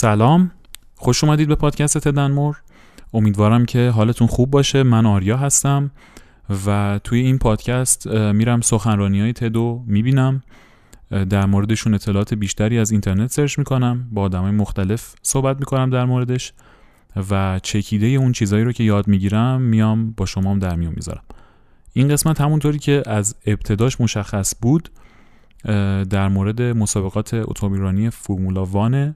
سلام. خوش اومدید به پادکست تدنمور امیدوارم که حالتون خوب باشه. من آریا هستم و توی این پادکست میرم سخنرانی های تدو می‌بینم. در موردشون اطلاعات بیشتری از اینترنت سرچ می‌کنم. با آدم مختلف صحبت می‌کنم در موردش و چکیده اون چیزایی رو که یاد می‌گیرم میام با شما هم در میون می‌ذارم. این قسمت همونطوری که از ابتداش مشخص بود در مورد مسابقات اتومبیلرانی فرمولا وانه.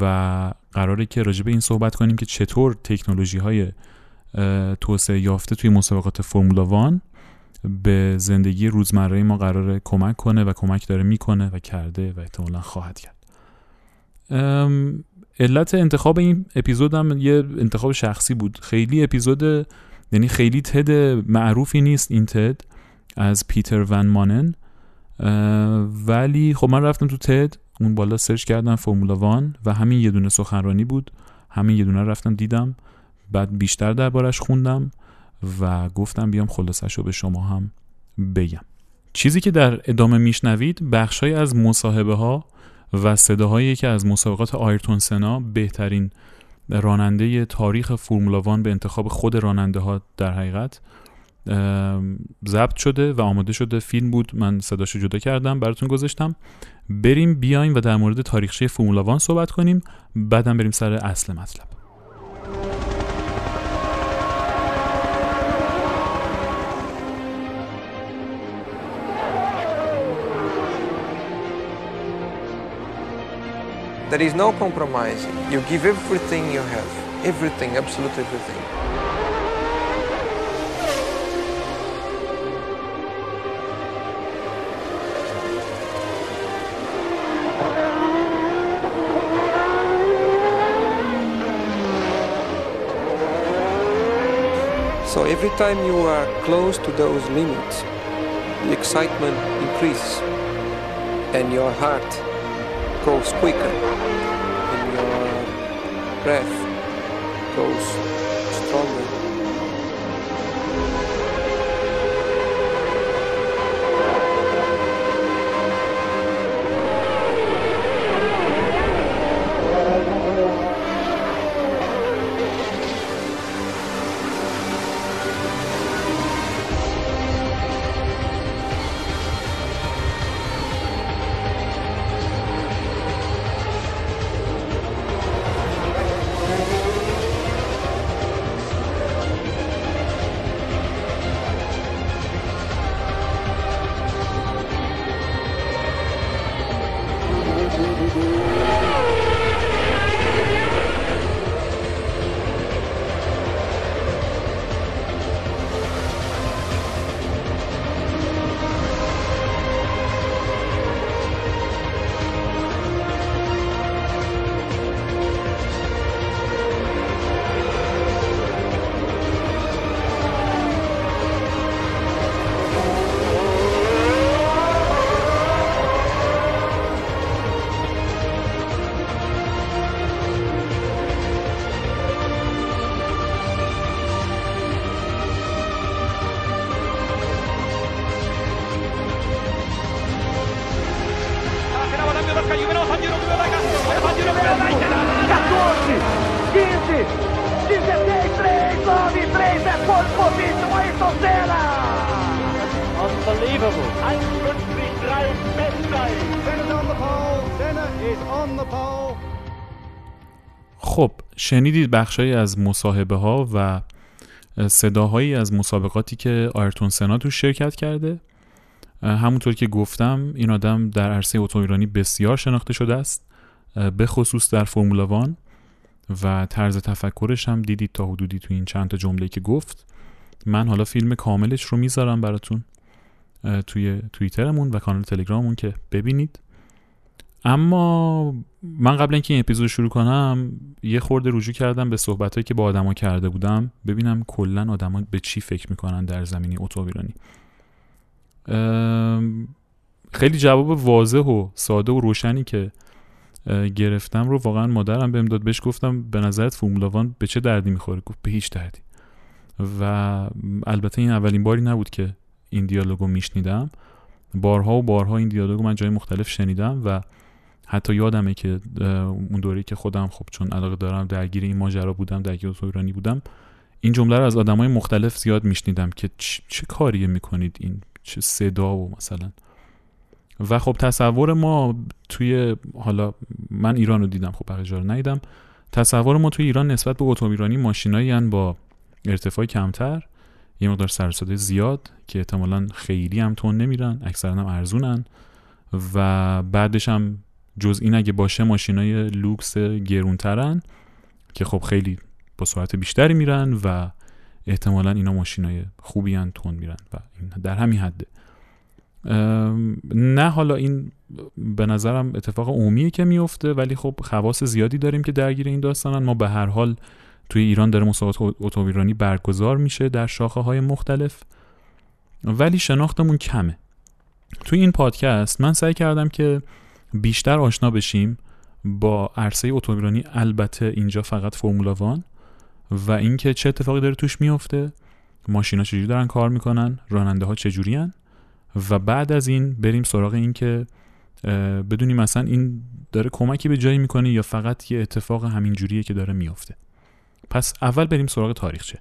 و قراره که راجع به این صحبت کنیم که چطور تکنولوژی های توسعه یافته توی مسابقات فرمولا وان به زندگی روزمره ما قراره کمک کنه و کمک داره می‌کنه و کرده و احتمالا خواهد کرد. علت انتخاب این اپیزود هم یه انتخاب شخصی بود. خیلی اپیزود یعنی خیلی تد معروفی نیست این تد از پیتر ون مانن ولی خب من رفتم تو تد اون بالا سرچ کردم فرمولا وان و همین یه دونه سخنرانی بود. همین یه دونه رفتم دیدم. بعد بیشتر دربارش خوندم و گفتم بیام خلاصش رو به شما هم بگم. چیزی که در ادامه میشنوید بخشهایی از مصاحبه ها و صداهایی که از مسابقات آیرتون سنا بهترین راننده تاریخ فرمولا وان به انتخاب خود راننده ها در حقیقت ضبط شده و آماده شده فیلم بود من صداشو جدا کردم براتون گذاشتم بریم بیایم و در مورد تاریخچه فرمولا وان صحبت کنیم بعدم بریم سر اصل مطلب There is no compromise. You give everything you have. Everything, absolutely everything. So every time you are close to those limits, the excitement increases and your heart goes quicker and your breath goes stronger. شنیدید بخشهایی از مصاحبه ها و صداهایی از مسابقاتی که آیرتون سنا توش شرکت کرده. همونطور که گفتم این آدم در عرصه اتومبیلرانی بسیار شناخته شده است به خصوص در فرمولا وان و طرز تفکرش هم دیدید تا حدودی تو این چند تا جمله که گفت. من حالا فیلم کاملش رو می‌ذارم براتون توی توییترمون و کانال تلگراممون که ببینید. اما من قبل اینکه این اپیزود شروع کنم یه خورده رجوع کردم به صحبتهایی که با آدما کرده بودم. ببینم کلا آدما به چی فکر می‌کنن در زمینی اتومبیلانی خیلی جواب واضح و ساده و روشنی که گرفتم رو واقعا مادرم بهم داد. بهش گفتم به نظرت فرمولا وان به چه دردی می‌خوره؟ گفت به هیچ دردی. و البته این اولین باری نبود که این دیالوگو میشنیدم. بارها و بارها این دیالوگو من جای مختلف شنیدم و حتی یادمه که اون دوره که خودم خب چون علاقه دارم درگیر این ماجرا بودم درگیر ایرانی بودم این جمله رو از آدمای مختلف زیاد میشنیدم که چه کاریه می‌کنید این؟ چه صدا و مثلا. و خب تصور ما توی حالا من ایران رو دیدم خب بقیه رو ندیدم. تصور ما توی ایران نسبت به اتومبیلانی ماشینایی با ارتفاع کمتر یه مقدار سرساده زیاد که احتمالا خیلی هم تون نمیرن اکثرا هم ارزونن. و بعدش هم جز این اگه باشه ماشینای لوکس گرونترن که خب خیلی با سرعت بیشتری میرن و احتمالا اینا ماشینای خوبی هن تون میرن و در همین حده. نه حالا این به نظرم اتفاق عمومیه که میفته ولی خب خواص زیادی داریم که درگیر این داستانن. ما به هر حال توی ایران داره مسابقات اتومبیلرانی برگزار میشه در شاخه های مختلف ولی شناختمون کمه. توی این پادکست من سعی کردم که بیشتر آشنا بشیم با عرصه اتومبیلرانی البته اینجا فقط فرمولا وان و اینکه چه اتفاقی داره توش میفته ماشینا چجوری دارن کار می‌کنن راننده ها چجوری و بعد از این بریم سراغ این که بدونیم مثلا این داره کمکی به جایی می‌کنه یا فقط یه اتفاق همین جوریه که داره میفته پس اول بریم سراغ تاریخچه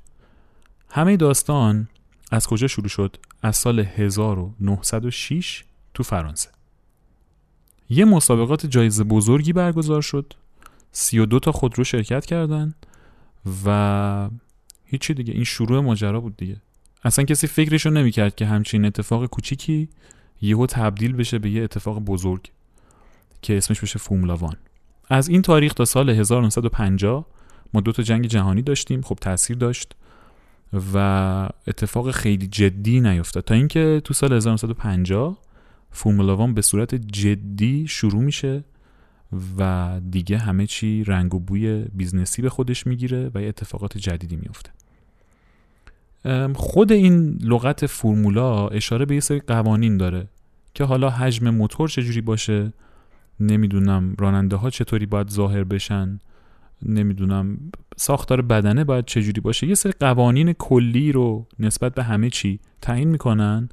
همه داستان از کجا شروع شد؟ از سال 1906 تو فرانسه. یه مسابقات جایزه بزرگی برگزار شد. 32 تا خودرو شرکت کردن و هیچی دیگه. این شروع ماجرا بود دیگه. اصلا کسی فکرشو نمی‌کرد که همچین اتفاق کوچیکی یهو تبدیل بشه به یه اتفاق بزرگ که اسمش بشه Formula One. از این تاریخ تا سال 1950 ما دو تا جنگ جهانی داشتیم. خب تاثیر داشت و اتفاق خیلی جدی نیفتاد. تا اینکه تو سال 1950 Formula One به صورت جدی شروع میشه و دیگه همه چی رنگ و بوی business ی به خودش می‌گیره و یه اتفاقات جدیدی میفته. خود این لغت فرمولا اشاره به یه سری قوانین داره که حالا حجم موتور چجوری باشه نمی‌دونم راننده ها چطوری باید ظاهر بشن نمی‌دونم ساختار بدنه باید چجوری باشه. یه سری قوانین کلی رو نسبت به همه چی تعیین می‌کنن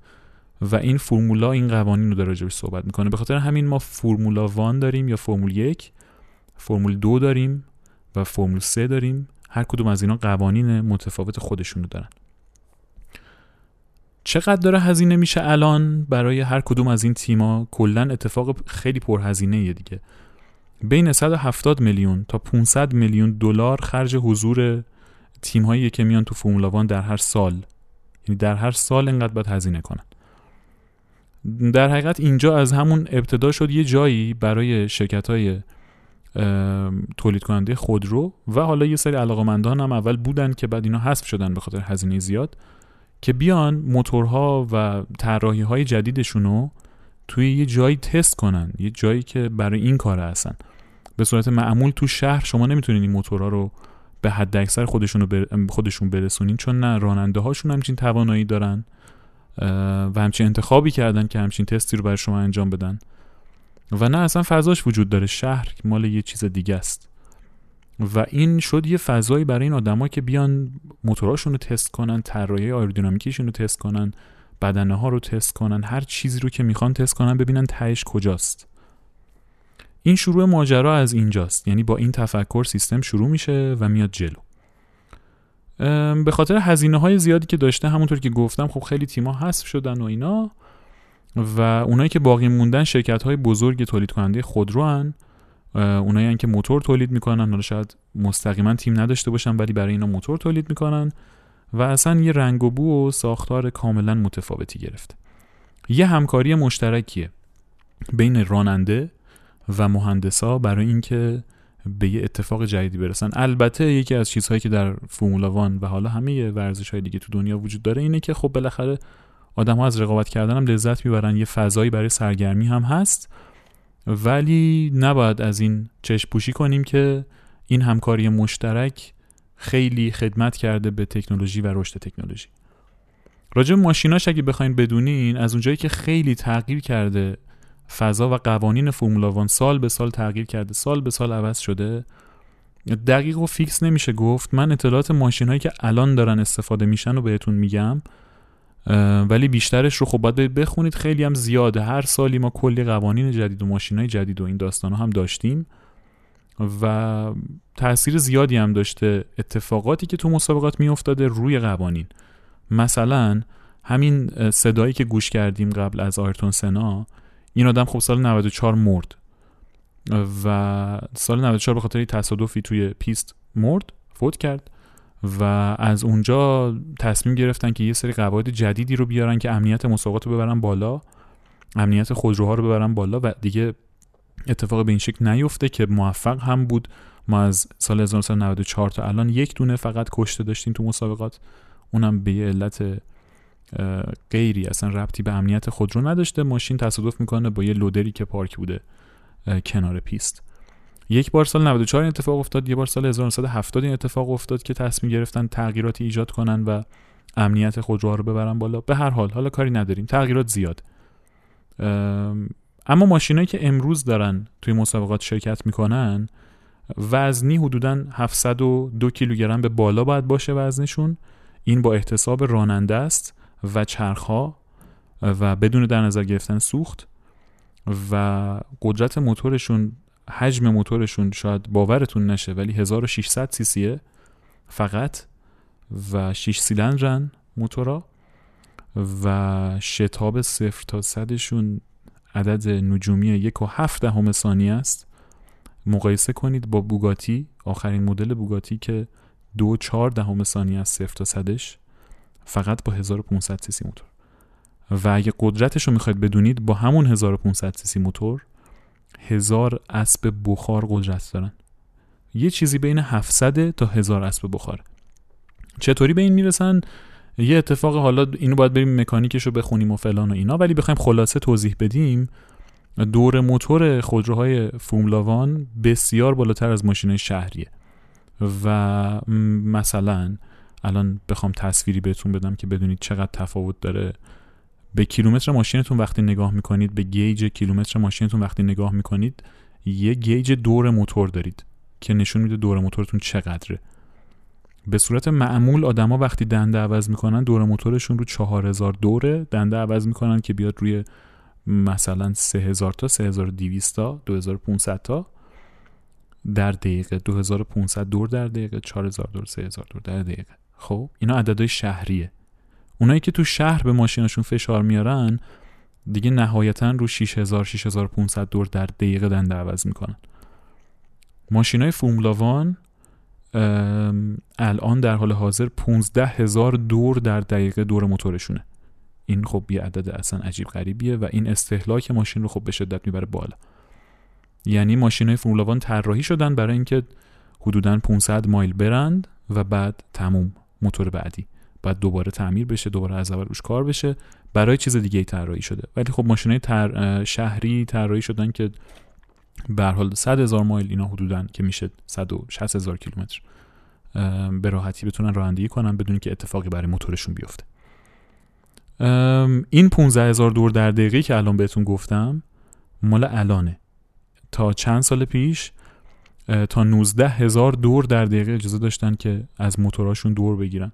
و این فرمولا این قوانین رو داره راجبش صحبت می‌کنه. به خاطر همین ما فرمولا وان داریم یا فرمول یک فرمول دو داریم و فرمول سه داریم. هر کدوم از اینا قوانین متفاوت خودشونو دارن. چقدر داره هزینه میشه الان؟ برای هر کدوم از این تیما کلا اتفاق خیلی پرهزینه دیگه. بین 170 میلیون تا 500 میلیون دلار خرج حضور تیم هایی که میان تو فرمولا وان در هر سال. یعنی در هر سال انقدر باید هزینه کنن. در حقیقت اینجا از همون ابتدا شد یه جایی برای شرکت های تولید کننده خودرو و حالا یه سری علاقمندان هم اول بودن که بعد اینا حذف شدن به خاطر هزینه زیاد که بیان موتورها و طراحی های جدیدشون رو توی یه جایی تست کنن یه جایی که برای این کار هستن. به صورت معمول تو شهر شما نمی‌تونین این موتورها رو به حد اکثر خودشون, بر... خودشون برسونین چون نه راننده هاشون همچین توانایی دارن. و همچین انتخابی کردن که همچین تستی رو برای شما انجام بدن. و نه اصلا فضاش وجود داره. شهر مال یه چیز دیگه است. و این شد یه فضایی برای این آدما که بیان موتوراشون رو تست کنن طراحی آیرودینامیکیشون رو تست کنن بدنه ها رو تست کنن هر چیزی رو که می‌خوان تست کنن ببینن تهش کجاست. این شروع ماجرا از اینجاست. یعنی با این تفکر سیستم شروع میشه و میاد جلو. به خاطر هزینه های زیادی که داشته همونطور که گفتم خب خیلی تیما حذف شدن و اینا و اونایی که باقی موندن شرکت های بزرگ تولید کننده خودرو هن اونایی که موتور تولید می‌کنن حالا شاید مستقیما تیم نداشته باشن ولی برای اینا موتور تولید می‌کنن و اصلا یه رنگ و بو و ساختار کاملا متفاوتی گرفته یه همکاری مشترکیه بین راننده و مهندسا برای اینکه به یه اتفاق جدیدی برسن. البته یکی از چیزهایی که در فرمولا وان و حالا همه ورزش های دیگه تو دنیا وجود داره اینه که خب بالاخره آدم ها از رقابت کردن هم لذت می‌برن. یه فضایی برای سرگرمی هم هست. ولی نباید از این چشم پوشی کنیم که این همکاری مشترک خیلی خدمت کرده به تکنولوژی و رشد تکنولوژی. راجع ماشیناش اگه بخواین بدونین از اونجایی که خیلی تغییر کرده فضا و قوانین فرمولا وان سال به سال تغییر کرده سال به سال عوض شده. دقیق و فیکس نمیشه گفت. من اطلاعات ماشین هایی که الان دارن استفاده میشن و بهتون میگم ولی بیشترش رو خب باید بخونید. خیلی هم زیاده. هر سالی ما کلی قوانین جدید و ماشین های جدید و این داستان هم داشتیم و تاثیر زیادی هم داشته اتفاقاتی که تو مسابقات میافتاده روی قوانین. مثلا همین صدایی که گوش کردیم قبل از آرتون سنا این آدم خب سال 94 مرد. و سال 94 به خاطر تصادفی توی پیست مرد فوت کرد. و از اونجا تصمیم گرفتن که یه سری قواعد جدیدی رو بیارن که امنیت مسابقات رو ببرن بالا امنیت خودروها رو ببرن بالا و دیگه اتفاق به این شکل نیفته که موفق هم بود. ما از سال 1994 تا الان یک دونه فقط کشته داشتیم تو مسابقات. اونم به علت غیری. اصلا ربطی به امنیت خودرو نداشته. ماشین تصادف می‌کنه با یه لودری که پارک بوده کنار پیست. یک بار سال 94 این اتفاق افتاد یه بار سال 1970 این اتفاق افتاد که تصمیم گرفتن تغییراتی ایجاد کنن و امنیت خودروها رو ببرن بالا. به هر حال حالا کاری نداریم. تغییرات زیاد. اما ماشینایی که امروز دارن توی مسابقات شرکت می‌کنن وزنی حدودا 702 کیلوگرم به بالا باید باشه وزنشون. این با احتساب راننده است. و چرخها و بدون در نظر گرفتن سوخت و قدرت موتورشون حجم موتورشون شاید باورتون نشه ولی 1600 سی سیه فقط و 6 سیلندرن موتورا و شتاب صفر تا صدشون عدد نجومی یک و هفت دهم ثانیه است. مقایسه کنید با بوگاتی آخرین مدل بوگاتی که دو چهار دهم ثانیه است صفر تا صدش. فقط با 1500 سی سی موتور. و اگه قدرتش رو می‌خواید بدونید با همون 1500 سی سی موتور هزار اسب بخار قدرت دارن. یه چیزی بین 700 تا هزار اسب بخار. چطوری به این می‌رسن؟ یه اتفاق حالا اینو باید بریم مکانیکش رو بخونیم و فلان و اینا ولی بخوایم خلاصه توضیح بدیم دور موتور خودروهای فوملاوان بسیار بالاتر از ماشین شهریه. و مثلا الان بخوام تصویری بهتون بدم که بدونید چقدر تفاوت داره. به کیلومتر ماشینتون وقتی نگاه می‌کنید به گیج کیلومتر ماشینتون وقتی نگاه می‌کنید یه گیج دور موتور دارید که نشون میده دور موتورتون چقدره. به صورت معمول آدما وقتی دنده عوض می‌کنن دور موتورشون رو 4000 دوره دنده عوض می‌کنن که بیاد روی مثلا 3000 تا 3200 تا 2500 تا. در دقیقه 2500 دور در دقیقه 4000 دور 3000 دور در دقیقه. خب اینا عددهای شهریه. اونایی که تو شهر به ماشینشون فشار میارن دیگه نهایتا رو 6000 6500 دور در دقیقه دنده عوض می‌کنن. ماشین های فرمولا الان در حال حاضر 15 هزار دور در دقیقه دور موتورشونه. این خب یه عدد اصلا عجیب غریبیه و این استهلاک ماشین رو خب به شدت می‌بره بالا. یعنی ماشین های فرمولا طراحی شدن برای اینکه حدودا 500 مایل برند و بعد تموم. موتور بعدی. بعد دوباره تعمیر بشه دوباره از اول روش کار بشه. برای چیز دیگه طراحی شده. ولی خب ماشین تر... شهری طراحی شدن که به حال 100 هزار مایل اینا حدودا که میشه 160 هزار کیلومتر به راحتی بتونن رانندگی کنن بدون که اتفاقی برای موتورشون بیفته. این 15 هزار دور در دقیقه که الان بهتون گفتم مال الانه. تا چند سال پیش تا 19 هزار دور در دقیقه اجازه داشتن که از موتوراشون دور بگیرن.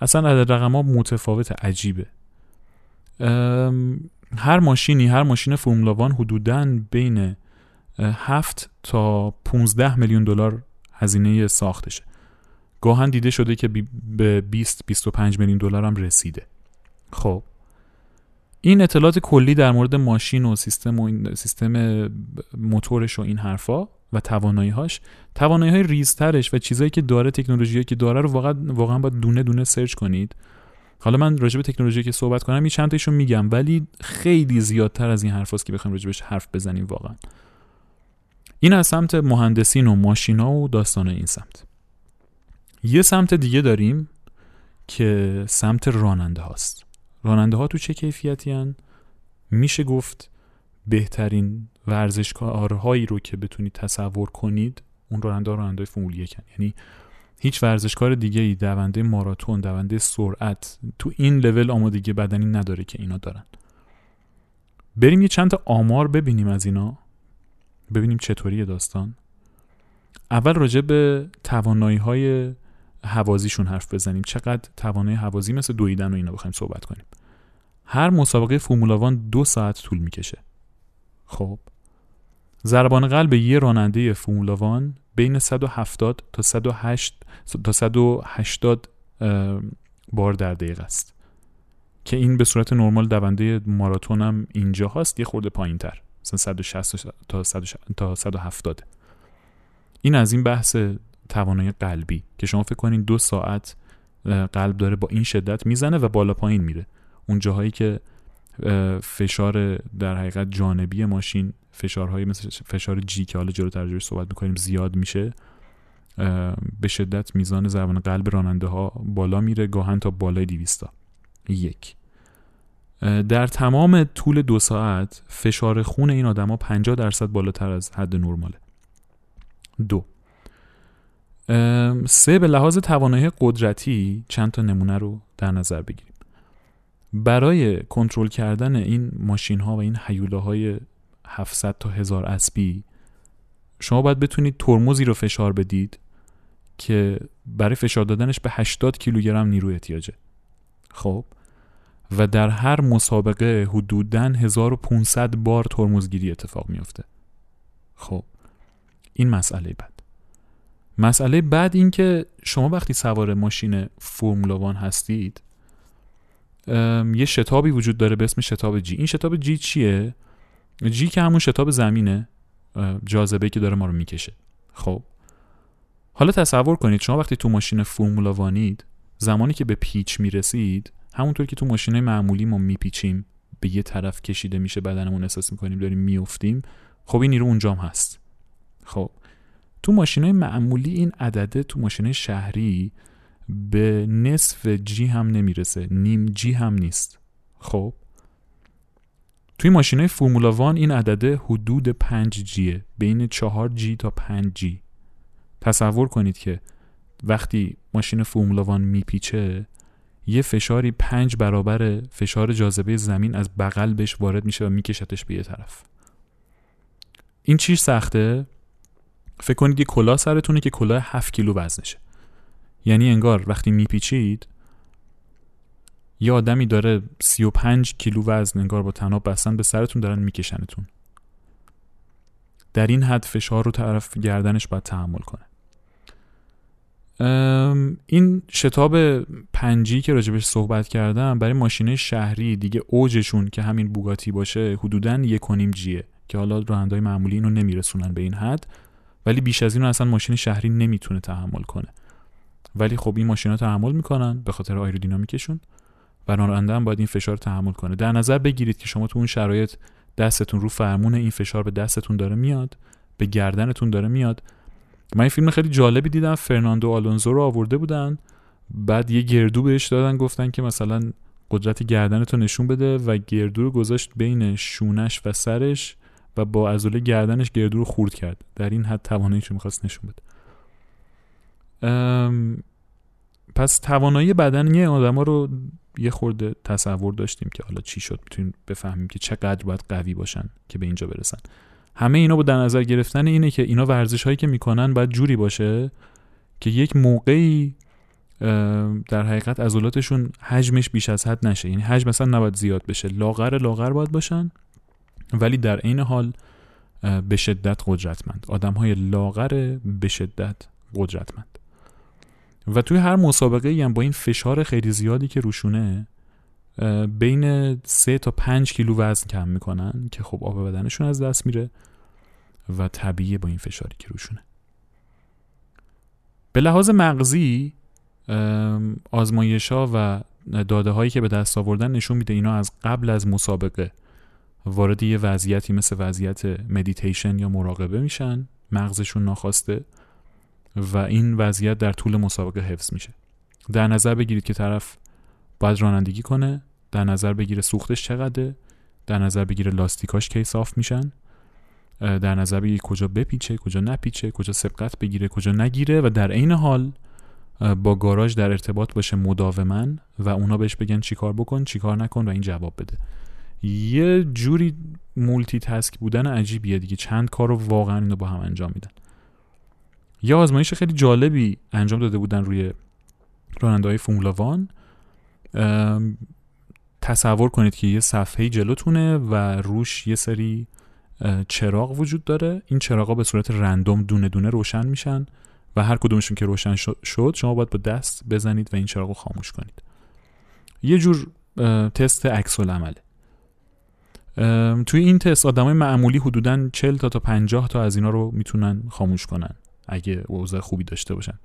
اصلا عدد رقم ها متفاوت عجیبه. هر ماشینی هر ماشین فرمولا وان حدودا بین 7 تا 15 میلیون دلار هزینه ساختشه. گاهن دیده شده که به 20 25 میلیون دلار هم رسیده. خب. این اطلاعات کلی در مورد ماشین و سیستم و سیستم موتورش و این حرفا و توانایی هاش توانایی های ریزترش و چیزهایی که داره تکنولوژی که داره رو واقعا واقعا باید دونه دونه سرچ کنید. حالا من راجع به تکنولوژی که صحبت کنم یه چند تاشون میگم ولی خیلی زیادتر از این حرفاست که بخوایم راجبش حرف بزنیم واقعا. این از سمت مهندسین و ماشینا و داستان این سمت. یه سمت دیگه داریم که سمت راننده هاست راننده ها تو چه کیفیتی؟ میشه گفت بهترین ورزشکارهایی رو که بتونید تصور کنید اون راننده راننده فرمول یکن. یعنی هیچ ورزشکار دیگه ای دونده ماراتون دونده سرعت تو این لول آمادگی بدنی نداره که اینا دارن. بریم یه چند تا آمار ببینیم از اینا. ببینیم چطوری داستان. اول راجع به توانایی های حوازیشون حرف بزنیم. چقدر توانای حوازی مثل دویدن و اینا بخوایم صحبت کنیم. هر مسابقه فرمولاوان دو ساعت طول می‌کشه. خب؟ ضربان قلب یه راننده فرمولاوان بین 170 تا 108 تا 180 بار در دقیقه است. که این به صورت نرمال دونده ماراتون هم اینجا هست یه خورده پایین تر مثلا 160 تا 160 تا 170 این از این بحث توانایی قلبی که شما فکر کنین دو ساعت قلب داره با این شدت می‌زنه و بالا پایین میره. اون جاهایی که فشار در حقیقت جانبی ماشین فشارهایی مثل فشار جی که حالا جلو ترجمهش صحبت می‌کنیم زیاد میشه به شدت میزان ضربان قلب راننده ها بالا میره گاهن تا بالای دیویستا یک. در تمام طول دو ساعت فشار خون این آدما 50 درصد بالاتر از حد نرماله. دو. سه به لحاظ توانایی قدرتی چند تا نمونه رو در نظر بگیریم. برای کنترل کردن این ماشین ها و این حیوله های 700 تا هزار اسبی. شما باید بتونید ترمزی رو فشار بدید که برای فشار دادنش به 80 کیلوگرم نیروی احتیاجه. خب؟ و در هر مسابقه حدوداً 1500 بار ترمزگیری اتفاق میافته. خب؟ این مسئله بعد. مسئله بعد این که شما وقتی سوار ماشین فرمولا هستید یه شتابی وجود داره به اسم شتاب جی. این شتاب جی چیه؟ جی که همون شتاب زمینه جاذبه که داره ما رو می‌کشه. خب. حالا تصور کنید شما وقتی تو ماشین فرمولا وانید زمانی که به پیچ می‌رسید همونطور که تو ماشین معمولی ما میپیچیم به یه طرف کشیده میشه بدنمون احساس می‌کنیم داریم میفتیم خب این نیرو اونجام هست. خب. تو ماشین معمولی این عدده تو ماشین شهری به نصف جی هم نمی‌رسه نیم جی هم نیست. خب. توی ماشین فرمولا وان این عدده حدود 5 جیه بین 4 جی تا 5 جی تصور کنید که وقتی ماشین فرمولا وان میپیچه یه فشاری پنج برابر فشار جاذبه زمین از بغل بهش وارد میشه و میکشتش به یه طرف. این چیش سخته؟ فکر کنید یه کلاه سرتونه که کلاه 7 کیلو وزنشه. یعنی انگار وقتی میپیچید یه آدمی داره 35 کیلو وزن انگار با تناب بستن به سرتون دارن میکشنتون. در این حد فشار رو طرف گردنش باید تحمل کنه. این شتاب پنجی که راجبش صحبت کردم برای ماشینه شهری دیگه اوجشون که همین بوگاتی باشه حدودا یک و جیه که حالا رانندهای معمولی اینو نمیرسونن به این حد ولی بیش از این اصلا ماشین شهری نمی‌تونه تحمل کنه. ولی خب این ماشینا تحمل می‌کنن به خاطر آیرودینامیکشون. و راننده هم باید این فشار تحمل کنه. در نظر بگیرید که شما تو اون شرایط دستتون رو فرمون این فشار به دستتون داره میاد به گردنتون داره میاد. من این فیلم خیلی جالبی دیدم. فرناندو آلونزو رو آورده بودن. بعد یه گردو بهش دادن گفتن که مثلا قدرت گردنتو نشون بده و گردو رو گذاشت بین شونش و سرش و با عضله گردنش گردو رو خورد کرد. در این حد تواناییشو می‌خواست نشون بده. پس توانایی بدنی آدما رو یه خورده تصور داشتیم که حالا چی شد می‌تونیم بفهمیم که چقدر باید قوی باشن که به اینجا برسن. همه اینا با در نظر گرفتن اینه که اینا ورزش هایی که می‌کنن باید جوری باشه که یک موقعی در حقیقت عضلاتشون حجمش بیش از حد نشه. یعنی حجم مثلا نباید زیاد بشه لاغر لاغر باید باشن ولی در عین حال به شدت قدرتمند. آدم های لاغر به شدت قدرتمند. و توی هر مسابقه هم با این فشار خیلی زیادی که روشونه بین 3 تا 5 کیلو وزن کم می‌کنن که خب آب بدنشون از دست میره و طبیعیه با این فشاری که روشونه. به لحاظ مغزی آزمایش ها و داده هایی که به دست آوردن نشون میده اینا از قبل از مسابقه وارد یه وضعیتی مثل وضعیت مدیتیشن یا مراقبه میشن مغزشون ناخواسته. و این وضعیت در طول مسابقه حفظ میشه. در نظر بگیرید که طرف باید رانندگی کنه در نظر بگیره سوختش چقدره در نظر بگیره لاستیکاش کی صاف میشن در نظر بگیره کجا بپیچه کجا نپیچه کجا سبقت بگیره کجا نگیره و در عین حال با گاراژ در ارتباط باشه مداومن و اونا بهش بگن چیکار بکن چیکار نکن و این جواب بده. یه جوری مولتی تسک بودن عجیبیه دیگه. چند کار رو واقعا اینو با هم انجام میدن. یه آزمایش خیلی جالبی انجام داده بودن روی راننده های فومولا تصور کنید که یه صفحه جلوتونه و روش یه سری چراغ وجود داره. این چراغا به صورت رندوم دونه دونه روشن میشن و هر کدومشون که روشن شد شما باید با دست بزنید و این چراغ رو خاموش کنید. یه جور تست عکس عمله توی این تست آدمای معمولی حدودا 40 تا تا 50 تا از اینا رو می‌تونن خاموش کنن. اگه اوضاع خوبی داشته باشن.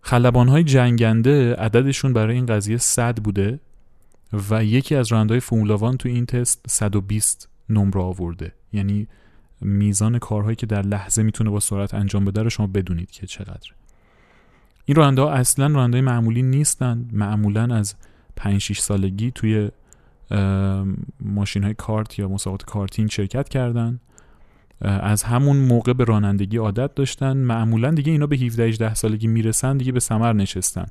خلبان های جنگنده عددشون برای این قضیه 100 بوده و یکی از رانندهای فرمولا تو این تست 120 نمره آورده. یعنی میزان کارهایی که در لحظه می‌تونه با سرعت انجام بده رو شما بدونید که چقدر این راننده اصلا راننده معمولی نیستن. معمولا از 5 6 سالگی توی ماشین های کارت یا مسابقات کارتینگ شرکت کردن. از همون موقع به رانندگی عادت داشتن. معمولا دیگه اینا به 17 18 سالگی می‌رسن دیگه به ثمر نشستن.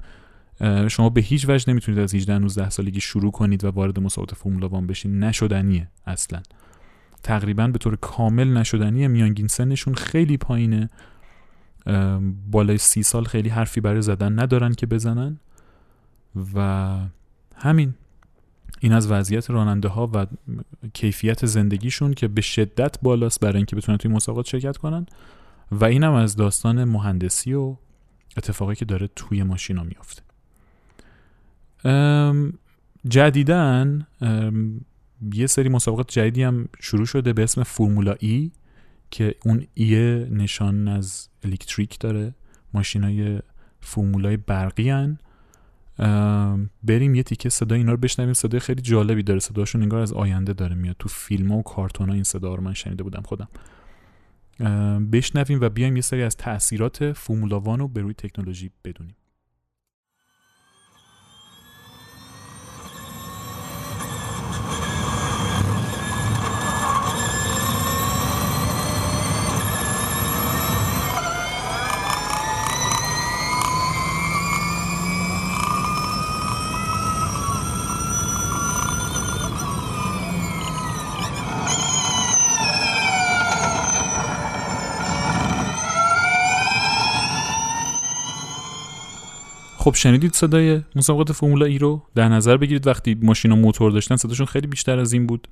شما به هیچ وجه نمی‌تونید از 18 19 سالگی شروع کنید و وارد مسابقات فرمول وان بشین. نشدنیه اصلا. تقریبا به طور کامل نشدنیه. میانگین سنشون خیلی پایینه. بالای سی سال خیلی حرفی برای زدن ندارن که بزنن. و همین. این از وضعیت راننده ها و کیفیت زندگیشون که به شدت بالاست برای اینکه بتونن توی مسابقات شرکت کنن. و اینم از داستان مهندسی و اتفاقی که داره توی ماشینا میافته. جدیدن یه سری مسابقات جدیدی هم شروع شده به اسم فرمولا ای که اون ای نشان از الکتریک داره. ماشین های فرمولای برقی هن. بریم یه تیکه صدا اینا رو بشنویم. صدای خیلی جالبی داره. صداشون انگار از آینده داره میاد. تو فیلم و کارتون ها این صدا رو من شنیده بودم خودم. بشنویم و بیایم یه سری از تاثیرات فرمولا رو به روی تکنولوژی بدونیم. خب شنیدید صدای مسابقات فرمولا ای رو؟ در نظر بگیرید وقتی ماشینا موتور داشتن صداشون خیلی بیشتر از این بود.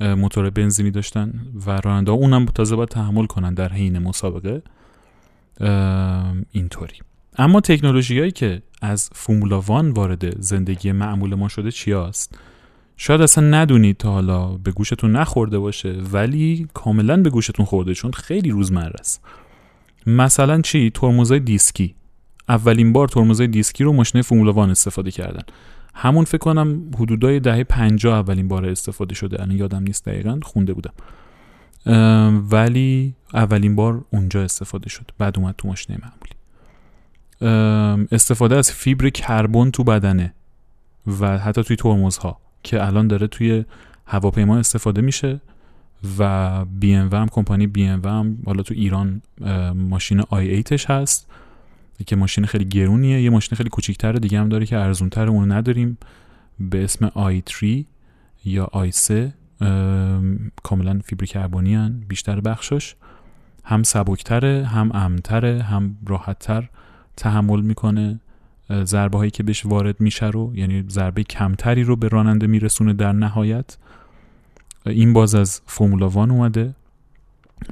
موتور بنزینی داشتن و راننده اونم تازه باید تحمل کنن در حین مسابقه. اینطوری. اما تکنولوژی هایی که از فرمولا وان وارد زندگی معمول ما شده چی هست؟ شاید اصلا ندونید تا حالا به گوشتون نخورده باشه ولی کاملا به گوشتون خورده چون خیلی روزمره است. مثلا چی؟ ترمزای دیسکی. اولین بار ترمزهای دیسکی رو ماشین فرمولا وان استفاده کردن. همون فکر کنم حدودای دهه 50 اولین بار استفاده شده. الان یادم نیست دقیقا خونده بودم. ولی اولین بار اونجا استفاده شد. بعد اومد تو ماشین معمولی. استفاده از فیبر کربن تو بدنه و حتی توی ترمزها که الان داره توی هواپیما استفاده میشه و بی ام هم کمپانی بی ام هم حالا تو ایران ماشین آی 8 هست. که ماشین خیلی گرونیه یه ماشین خیلی کوچیکتر دیگه هم داره که ارزونتر اون نداریم. به اسم i3 یا i3 کاملا فیبر کربنی هن بیشتر بخشش. هم سبکتره هم امتره هم راحتتر تحمل می‌کنه. ضربه هایی که بهش وارد میشه رو یعنی ضربه کمتری رو به راننده میرسونه در نهایت. این باز از فرمولا وان اومده.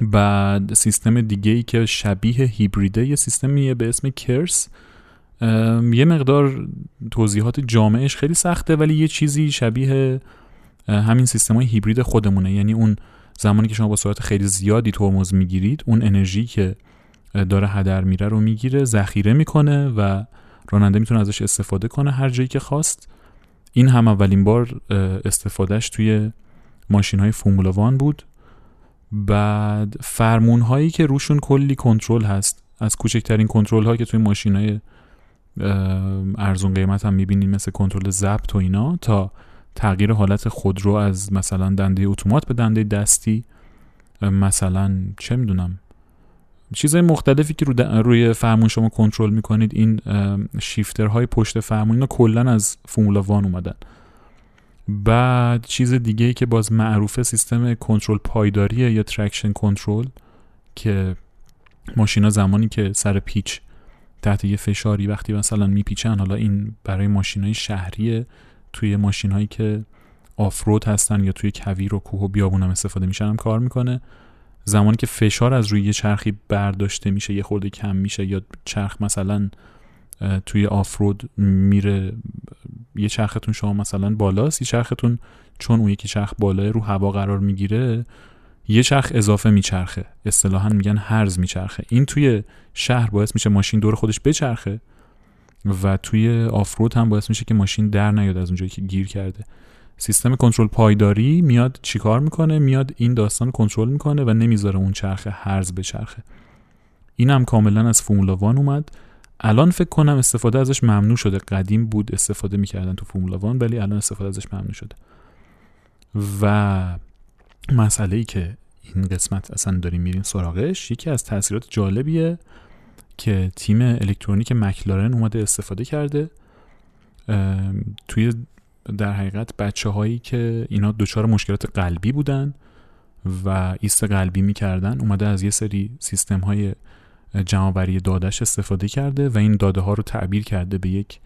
بعد سیستم دیگه ای که شبیه هیبریده یه سیستمیه به اسم کرس یه مقدار توضیحات جامعش خیلی سخته ولی یه چیزی شبیه همین سیستم های هیبرید خودمونه. یعنی اون زمانی که شما با سرعت خیلی زیادی ترمز می‌گیرید اون انرژی که داره هدر میره رو می‌گیره ذخیره می‌کنه و راننده می‌تونه ازش استفاده کنه هر جایی که خواست. این هم اولین بار استفادهش توی ماشین های فرمولا وان بود. بعد فرمون هایی که روشون کلی کنترل هست. از کوچکترین کنترل هایی که توی ماشین های ارزون قیمت هم می‌بینیم مثل کنترل ضبط و اینا تا تغییر حالت خودرو از مثلا دنده اتومات به دنده دستی مثلا چه می‌دونم چیزهای مختلفی که رو روی فرمون شما کنترل می‌کنید این shifter های پشت فرمون اینا کلا از Formula One اومدن. بعد چیز دیگه ای که باز معروفه سیستم کنترل پایداریه یا traction control که ماشینا زمانی که سر پیچ تحت یه فشاری وقتی مثلا میپیچن حالا این برای ماشین های شهریه توی ماشین هایی که off-road هستن یا توی کویر و کوه و بیابون هم استفاده میشن هم کار می‌کنه. زمانی که فشار از روی یه چرخی برداشته میشه یه خورده کم میشه یا چرخ مثلا توی آفرود میره یه چرختون شما مثلا بالاست یه چرختون چون اون یکی چرخ بالاه رو هوا قرار می‌گیره یه چرخ اضافه میچرخه. اصطلاحا میگن هرز میچرخه. این توی شهر باعث میشه ماشین دور خودش بچرخه و توی آفرود هم باعث میشه که ماشین در نیاد از اونجایی که گیر کرده. سیستم کنترل پایداری میاد چیکار می‌کنه؟ میاد این داستان کنترل می‌کنه و نمی‌ذاره اون چرخه هرز بچرخه. این هم کاملا از فرمولا وان اومد. الان فکر کنم استفاده ازش ممنوع شده. قدیم بود استفاده می‌کردن تو فرمولا وان ولی الان استفاده ازش ممنوع شده. و مسئله ای که این قسمت اصلا داریم میریم سراغش یکی از تاثیرات جالبیه که تیم الکترونیک مکلارن اومده استفاده کرده. توی در حقیقت بچه هایی که اینا دچار مشکلات قلبی بودن و ایست قلبی می‌کردن اومده از یه سری سیستم های جمعآوری دادش استفاده کرده و این داده ها رو تعبیر کرده به یک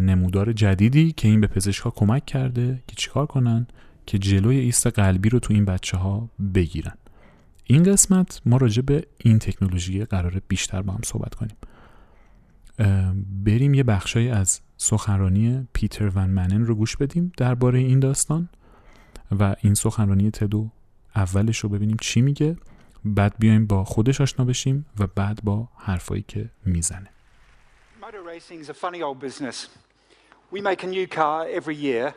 نمودار جدیدی که این به پزشک کمک کرده که چیکار کنن که جلوی ایست قلبی رو تو این بچه ها بگیرن. این قسمت ما راجع به این تکنولوژی قرار بیشتر با هم صحبت کنیم. بریم یه بخشای از سخنرانی پیتر ون منن رو گوش بدیم درباره این داستان و این سخنرانی تدو اولش رو ببینیم چی میگه. بعد بیایم با خودش آشنا بشیم و بعد با حرفایی که می‌زنه Motor racing is a funny old business. We make a new car every year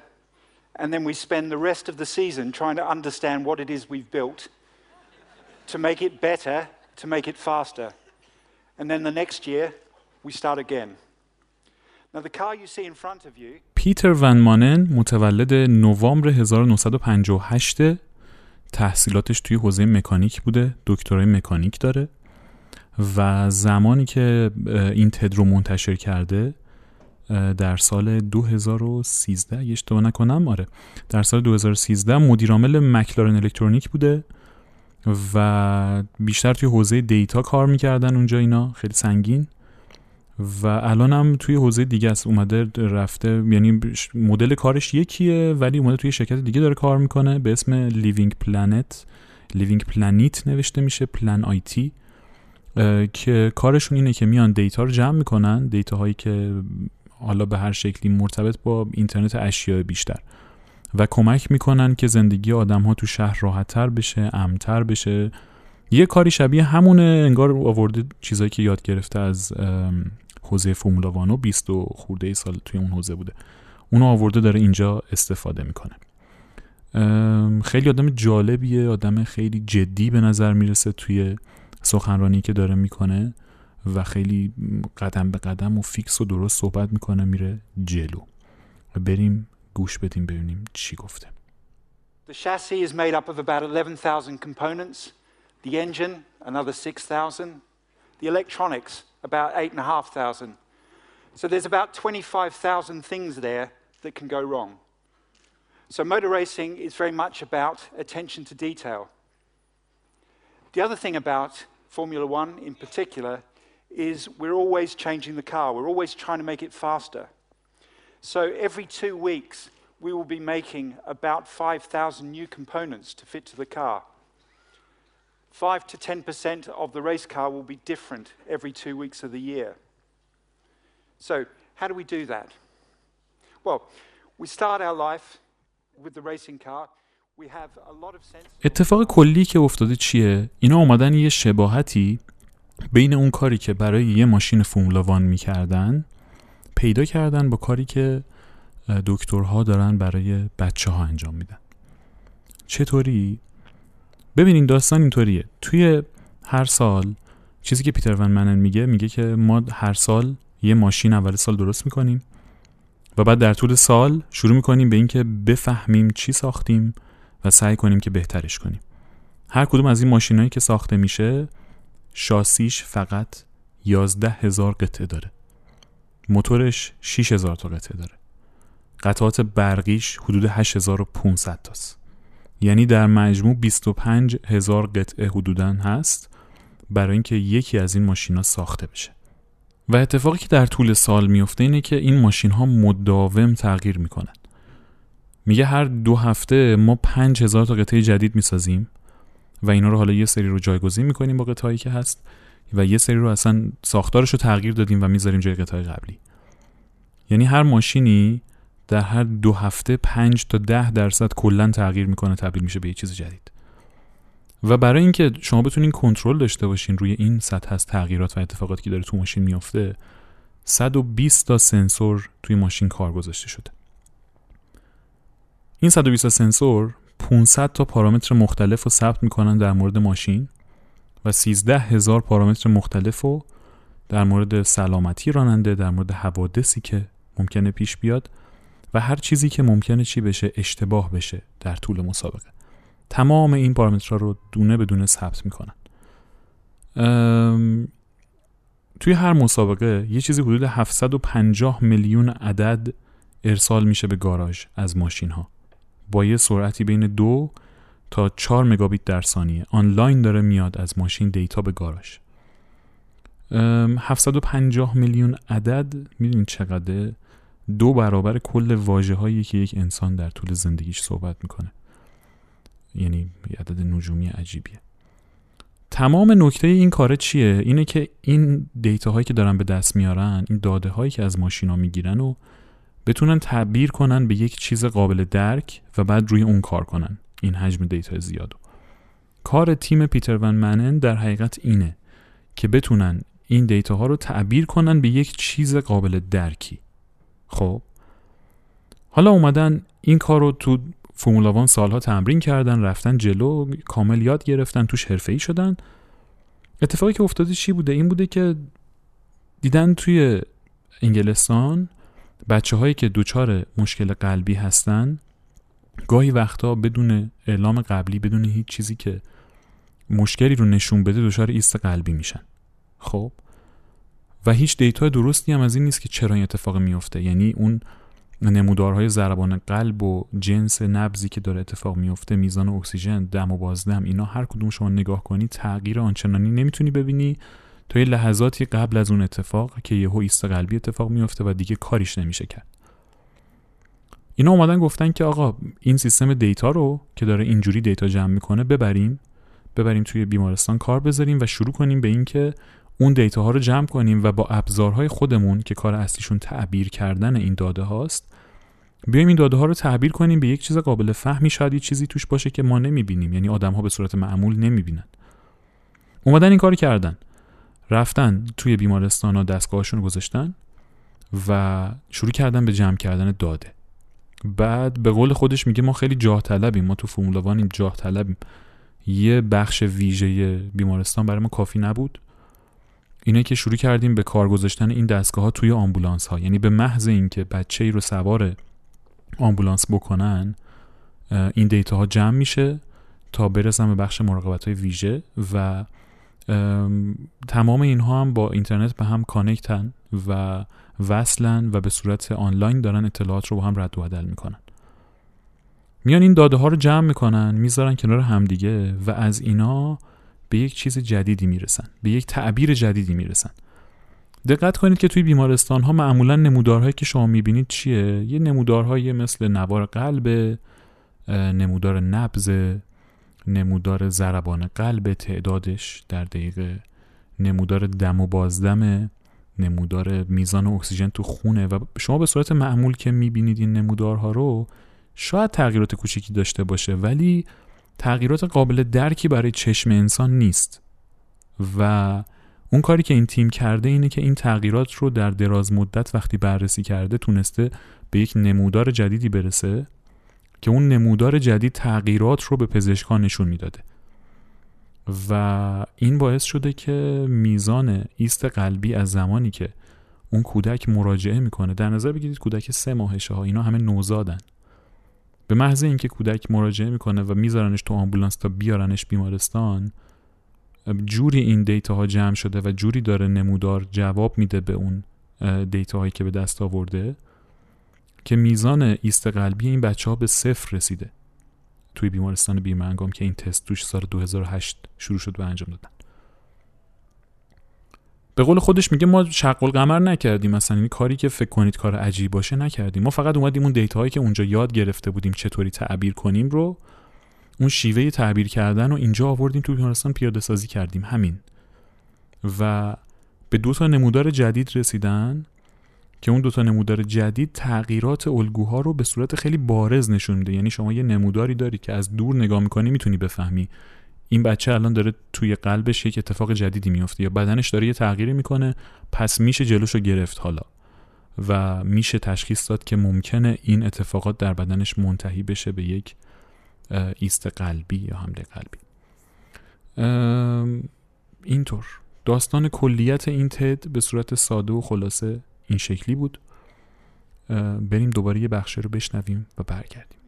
and then we spend the rest of the season trying to understand what it is we've built to make it better, to make it faster. And then the next year we start again. Now the car you see in front of you پیتر ون مانن متولد نوامبر 1958 تحصیلاتش توی حوزه مکانیک بوده دکترای مکانیک داره و زمانی که این تد رو منتشر کرده در سال 2013 اگه اشتباه نکنم آره در سال 2013 مدیرعامل مکلارن الکترونیک بوده و بیشتر توی حوزه دیتا کار می‌کردن اونجا اینا خیلی سنگین. و الان هم توی حوزه دیگه است اومده رفته یعنی مدل کارش یکیه ولی اومده توی شرکت دیگه داره کار می‌کنه به اسم Living PlanIT Living PlanIT نوشته میشه Plan IT که کارشون اینه که میان data رو جمع می‌کنن data هایی که حالا به هر شکلی مرتبط با اینترنت اشیاء بیشتر. و کمک می‌کنن که زندگی آدم ها تو شهر راحتتر بشه امن‌تر بشه. یه کاری شبیه همونه انگار آورده چیزایی که یاد گرفته از حوزه فرمولا وانو 20 و خورده سال توی اون حوزه بوده. اونو آورده داره اینجا استفاده می‌کنه. خیلی آدم جالبیه آدم خیلی جدی به نظر می‌رسه توی سخنرانی که داره می‌کنه و خیلی قدم به قدم و فیکس و درست صحبت می‌کنه میره جلو. بریم گوش بدیم ببینیم چی گفته. The chassis is made up of about 11,000 components, the engine, another 6,000, the electronics, about 8,500. So there's about 25,000 things there that can go wrong. So motor racing is very much about attention to detail. The other thing about Formula One in particular is we're always changing the car, we're always trying to make it faster. So every two weeks, we will be making about 5,000 new components to fit to the car. 5 to 10% of the race car will be different every two weeks of the year. So, how do we do that? Well, we start our life with the racing car. We have a lot of sense. اتفاق کلی که افتاده چیه؟ اینا اومدن یه شباهتی بین اون کاری که برای یه ماشین فرمولا وان می‌کردن پیدا کردن با کاری که دکترها دارن برای بچه ها انجام میدن چطوری؟ ببینین داستان اینطوریه. توی هر سال چیزی که پیتر ون منن میگه میگه که ما هر سال یه ماشین اول سال درست می‌کنیم و بعد در طول سال شروع می‌کنیم به اینکه بفهمیم چی ساختیم و سعی کنیم که بهترش کنیم. هر کدوم از این ماشینایی که ساخته میشه شاسیش فقط 11 هزار قطعه داره. موتورش 6 هزار تا قطعه داره. قطعات برقیش حدود 8500 تاست. یعنی در مجموع 25 هزار قطعه حدودا هست برای اینکه یکی از این ماشینا ساخته بشه. و اتفاقی که در طول سال میفته اینه که این ماشین ها مداوم تغییر می‌کنن. میگه هر دو هفته ما پنج هزار تا قطعه جدید می‌سازیم و اینا رو حالا یه سری رو جایگزین می‌کنیم با قطعهایی که هست و یه سری رو اصلا ساختارش رو تغییر دادیم و می‌ذاریم جای قطعه قبلی. یعنی هر ماشینی در هر دو هفته پنج تا ده درصد کلا تغییر می‌کنه تبدیل میشه به یه چیز جدید. و برای اینکه شما بتونین کنترل داشته باشین روی این سطح از تغییرات و اتفاقاتی که داره تو ماشین میفته 120 تا سنسور توی ماشین کار گذاشته شده. این 120 تا سنسور 500 تا پارامتر مختلف رو ثبت می‌کنن در مورد ماشین و 13 هزار پارامتر مختلف رو در مورد سلامتی راننده در مورد حوادثی که ممکنه پیش بیاد و هر چیزی که ممکنه چی بشه اشتباه بشه در طول مسابقه. تمام این پارامترها رو دونه به دونه ثبت می‌کنن. توی هر مسابقه یه چیزی حدود 750 میلیون عدد ارسال میشه به گاراژ از ماشین ها با یه سرعتی بین دو تا 4 مگابیت در ثانیه. آنلاین داره میاد از ماشین دیتا به گاراژ. 750 میلیون عدد می‌دونید چقدر دو برابر کل واجه هایی که یک انسان در طول زندگیش صحبت می‌کنه. یعنی عدد نجومی عجیبیه. تمام نکته این کاره چیه؟ اینه که این دیتا هایی که دارن به دست میارن این داده هایی که از ماشینا می‌گیرن و بتونن تعبیر کنن به یک چیز قابل درک و بعد روی اون کار کنن. این حجم دیتا زیادو. کار تیم پیتر ون منن در حقیقت اینه که بتونن این دیتا ها رو تعبیر کنن به یک چیز قابل درکی. خب. حالا اومدن این کار رو تو فرمولا وان سالها تمرین کردن رفتن جلو کامل یاد گرفتن توش ای شدن. اتفاقی که افتاده چی بوده؟ این بوده که دیدن توی انگلستان بچه هایی که دوچار مشکل قلبی هستن گاهی وقتا بدون اعلام قبلی بدون هیچ چیزی که مشکلی رو نشون بده دچار ایست قلبی میشن. خب؟ و هیچ دیتا درستی هم از این نیست که چرا این اتفاق میفته. یعنی اون نمودارهای ضربان قلب و جنس نبزی که داره اتفاق میفته میزان اکسیژن دم و بازدم اینا هر کدوم شما نگاه کنی تغییر آنچنانی نمی‌تونی ببینی. تا یه لحظاتی قبل از اون اتفاق که یهو ایست قلبی اتفاق میفته و دیگه کاریش نمیشه کرد. اینا اومدن گفتن که آقا این سیستم data رو که داره اینجوری data جمع می‌کنه ببریم. ببریم توی بیمارستان کار بذاریم و شروع کنیم به اینکه اون data ها رو جمع کنیم و با ابزارهای خودمون که کار اصلیشون تعبیر کردن این داده هاست بیایم این داده ها رو تعبیر کنیم به یک چیز قابل فهمی شاید چیزی توش باشه که ما نمی‌بینیم یعنی آدم ها به صورت معمول نمی‌بینن. اومدن این کار کردن. رفتن توی بیمارستان ها دستگاهشون رو گذاشتن و شروع کردن به جمع کردن داده. بعد به قول خودش میگه ما خیلی جاه طلبیم ما تو فرمولا جاه طلبیم. یه بخش ویژه بیمارستان برای ما کافی نبود. اینه که شروع کردیم به کار گذاشتن این دستگاه ها توی آمبولانس ها یعنی به محض اینکه بچه ای رو سوار آمبولانس بکنن این دیتا ها جمع میشه تا برسن به بخش مراقبت های ویژه و تمام اینها هم با اینترنت به هم کانکتن و وصلن و به صورت آنلاین دارن اطلاعات رو با هم رد و بدل می‌کنن. میان این داده ها رو جمع می‌کنن می‌ذارن کنار همدیگه و از اینا به یک چیز جدیدی می‌رسن به یک تعبیر جدیدی می‌رسن. دقت کنید که توی بیمارستان ها معمولا نمودارهایی که شما می‌بینید چیه؟ یه نمودارهایی مثل نوار قلب نمودار نبز نمودار ضربان قلب تعدادش در دقیقه نمودار دم و بازدم نمودار میزان اکسیژن تو خونه و شما به صورت معمول که می‌بینید این نمودارها رو شاید تغییرات کوچیکی داشته باشه ولی تغییرات قابل درکی برای چشم انسان نیست. و اون کاری که این تیم کرده اینه که این تغییرات رو در دراز مدت وقتی بررسی کرده تونسته به یک نمودار جدیدی برسه که اون نمودار جدید تغییرات رو به پزشکان نشون می‌داده. و این باعث شده که میزان ایست قلبی از زمانی که اون کودک مراجعه می‌کنه در نظر بگیرید کودک سه ماهشه ها اینا همه نوزادن. به محض اینکه کودک مراجعه می‌کنه و میذارنش تو آمبولانس تا بیارنش بیمارستان جوری این دیتا ها جمع شده و جوری داره نمودار جواب میده به اون دیتا هایی که به دست آورده که میزان ایست قلبی این بچه ها به صفر رسیده توی بیمارستان بیرمنگام که این تست توش سال 2008 شروع شد و انجام دادن. به قول خودش میگه ما شق القمر نکردیم مثلا این کاری که فکر کنید کار عجیب باشه نکردیم. ما فقط اومدیم اون دیتا هایی که اونجا یاد گرفته بودیم چطوری تعبیر کنیم رو اون شیوه تعبیر کردن رو اینجا آوردیم تو بیمارستان پیاده سازی کردیم. همین. و به دو تا نمودار جدید رسیدن که اون دو تا نمودار جدید تغییرات الگوها رو به صورت خیلی بارز نشون میده. یعنی شما یه نموداری داری که از دور نگاه می‌کنی می‌تونی بفهمی این بچه الان داره توی قلبش یک اتفاق جدیدی میفته. یا بدنش داره یه تغییری می‌کنه پس میشه جلوشو گرفت حالا. و میشه تشخیص داد که ممکنه این اتفاقات در بدنش منتهی بشه به یک ایست قلبی یا حمله قلبی. اینطور. داستان کلیت این تد به صورت ساده و خلاصه این شکلی بود. بریم دوباره یه بخشه رو بشنویم و برگردیم.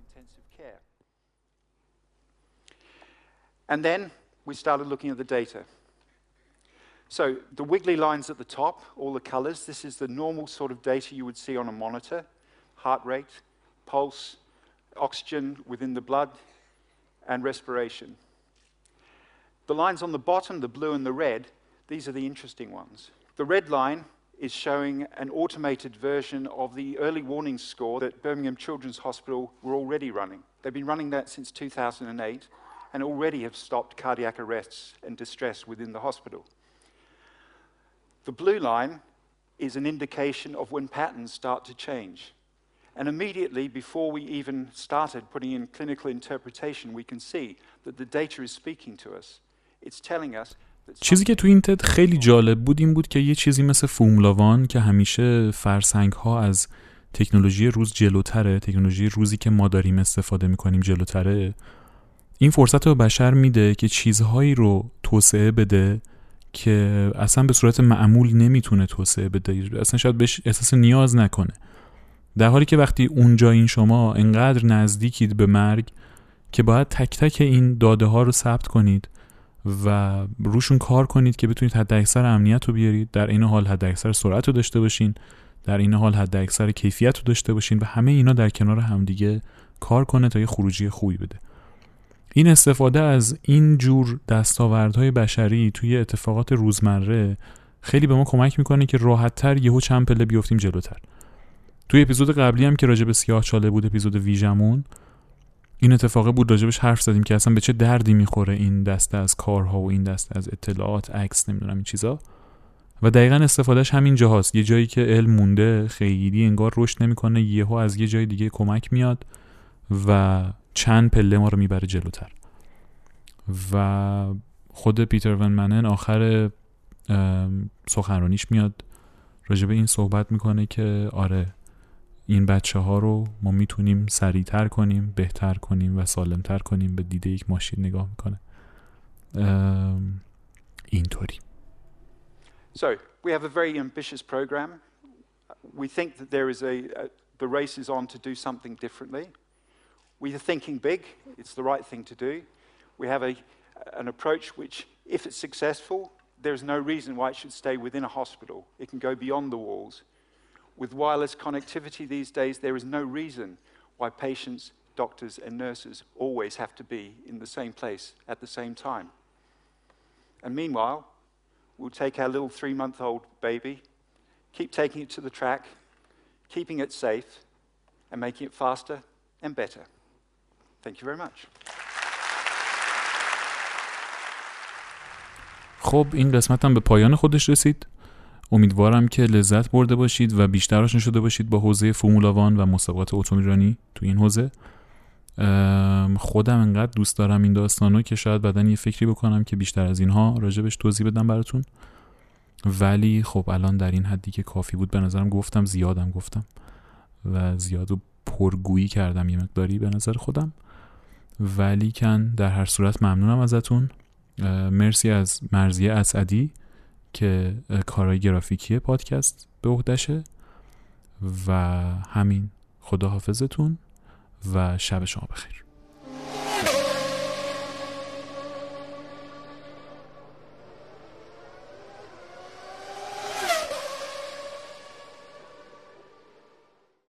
And then we started looking at the data. So the wiggly lines at the top, all the colors, this is the normal sort of data you would see on a monitor. Heart rate, pulse, oxygen within the blood, and respiration. The lines on the bottom, the blue and the red, these are the interesting ones. The red line is showing an automated version of the early warning score that Birmingham Children's Hospital were already running. They've been running that since 2008 and already have stopped cardiac arrests and distress within the hospital. The blue line is an indication of when patterns start to change. And immediately before we even started putting in clinical interpretation, we can see that the data is speaking to us. It's telling us چیزی که تو این تد خیلی جالب بود این بود که یه چیزی مثل فوملاوان که همیشه فرسنگ ها از تکنولوژی روز جلوتره تکنولوژی روزی که ما داریم استفاده میکنیم جلوتره این فرصت رو بشر میده که چیزهایی رو توسعه بده که اصلا به صورت معمول نمی‌تونه توسعه بده. اصلا شاید بهش احساس نیاز نکنه. در حالی که وقتی اونجا این شما انقدر نزدیکید به مرگ که باید تک تک این داده ها رو ثبت کنید و روشون کار کنید که بتونید حد اکثر امنیت رو بیارید در این حال حد اکثر سرعت رو داشته باشین در این حال حد اکثر کیفیت رو داشته باشین و همه اینا در کنار همدیگه کار کنه تا یه خروجی خوبی بده. این استفاده از این جور دستاوردهای بشری توی اتفاقات روزمره خیلی به ما کمک می‌کنه که راحتتر یهو چند پله بیفتیم جلوتر. توی اپیزود قبلی هم که راجع به سیاه چاله بود اپیزود ویژمون این اتفاقه بود راجبش حرف زدیم که اصلا به چه دردی می‌خوره این دسته از کارها و این دسته از اطلاعات عکس نمی‌دونم این چیزا. و دقیقا استفادهش همین جاهاست. یه جایی که علم مونده خیلی انگار رشد نمی‌کنه یهو از یه جای دیگه کمک میاد و چند پله ما رو می‌بره جلوتر. و خود پیتر ون منن آخر سخنرانیش میاد. راجب این صحبت می‌کنه که آره این بچه ها رو ما می‌تونیم سریعتر کنیم بهتر کنیم و سالمتر کنیم. به دیده یک ماشین نگاه می‌کنه. اینطوری. So, we have a very ambitious program. We think that there is a, a, the race is on to do something differently. We are thinking big. It's the right thing to do. We have a, an approach which, if it's successful, there's no reason why it should stay within a hospital. It can go beyond the walls. With wireless connectivity these days, there is no reason why patients, doctors, and nurses always have to be in the same place at the same time. And meanwhile, we'll take our little three month old baby, keep taking it to the track, keeping it safe, and making it faster and better. Thank you very much. خب این قسمت هم به پایان خودش رسید. امیدوارم که لذت برده باشید و بیشتر آشنا شده باشید با حوزه فرمولا و مسابقات اتومبیلرانی تو این حوزه. خودم انقدر دوست دارم این داستانو که شاید بعدا یه فکری بکنم که بیشتر از اینها راجبش توضیح بدم براتون. ولی خب الان در این حدی که کافی بود به نظرم گفتم زیادم گفتم. و زیاد و پرگویی کردم یه مقداری به نظر خودم. ولی کن در هر صورت ممنونم ازتون. مرسی از مرزیه اسعدی که کارهای گرافیکی پادکست به عهدهشه. و همین خداحافظتون و شب شما بخیر.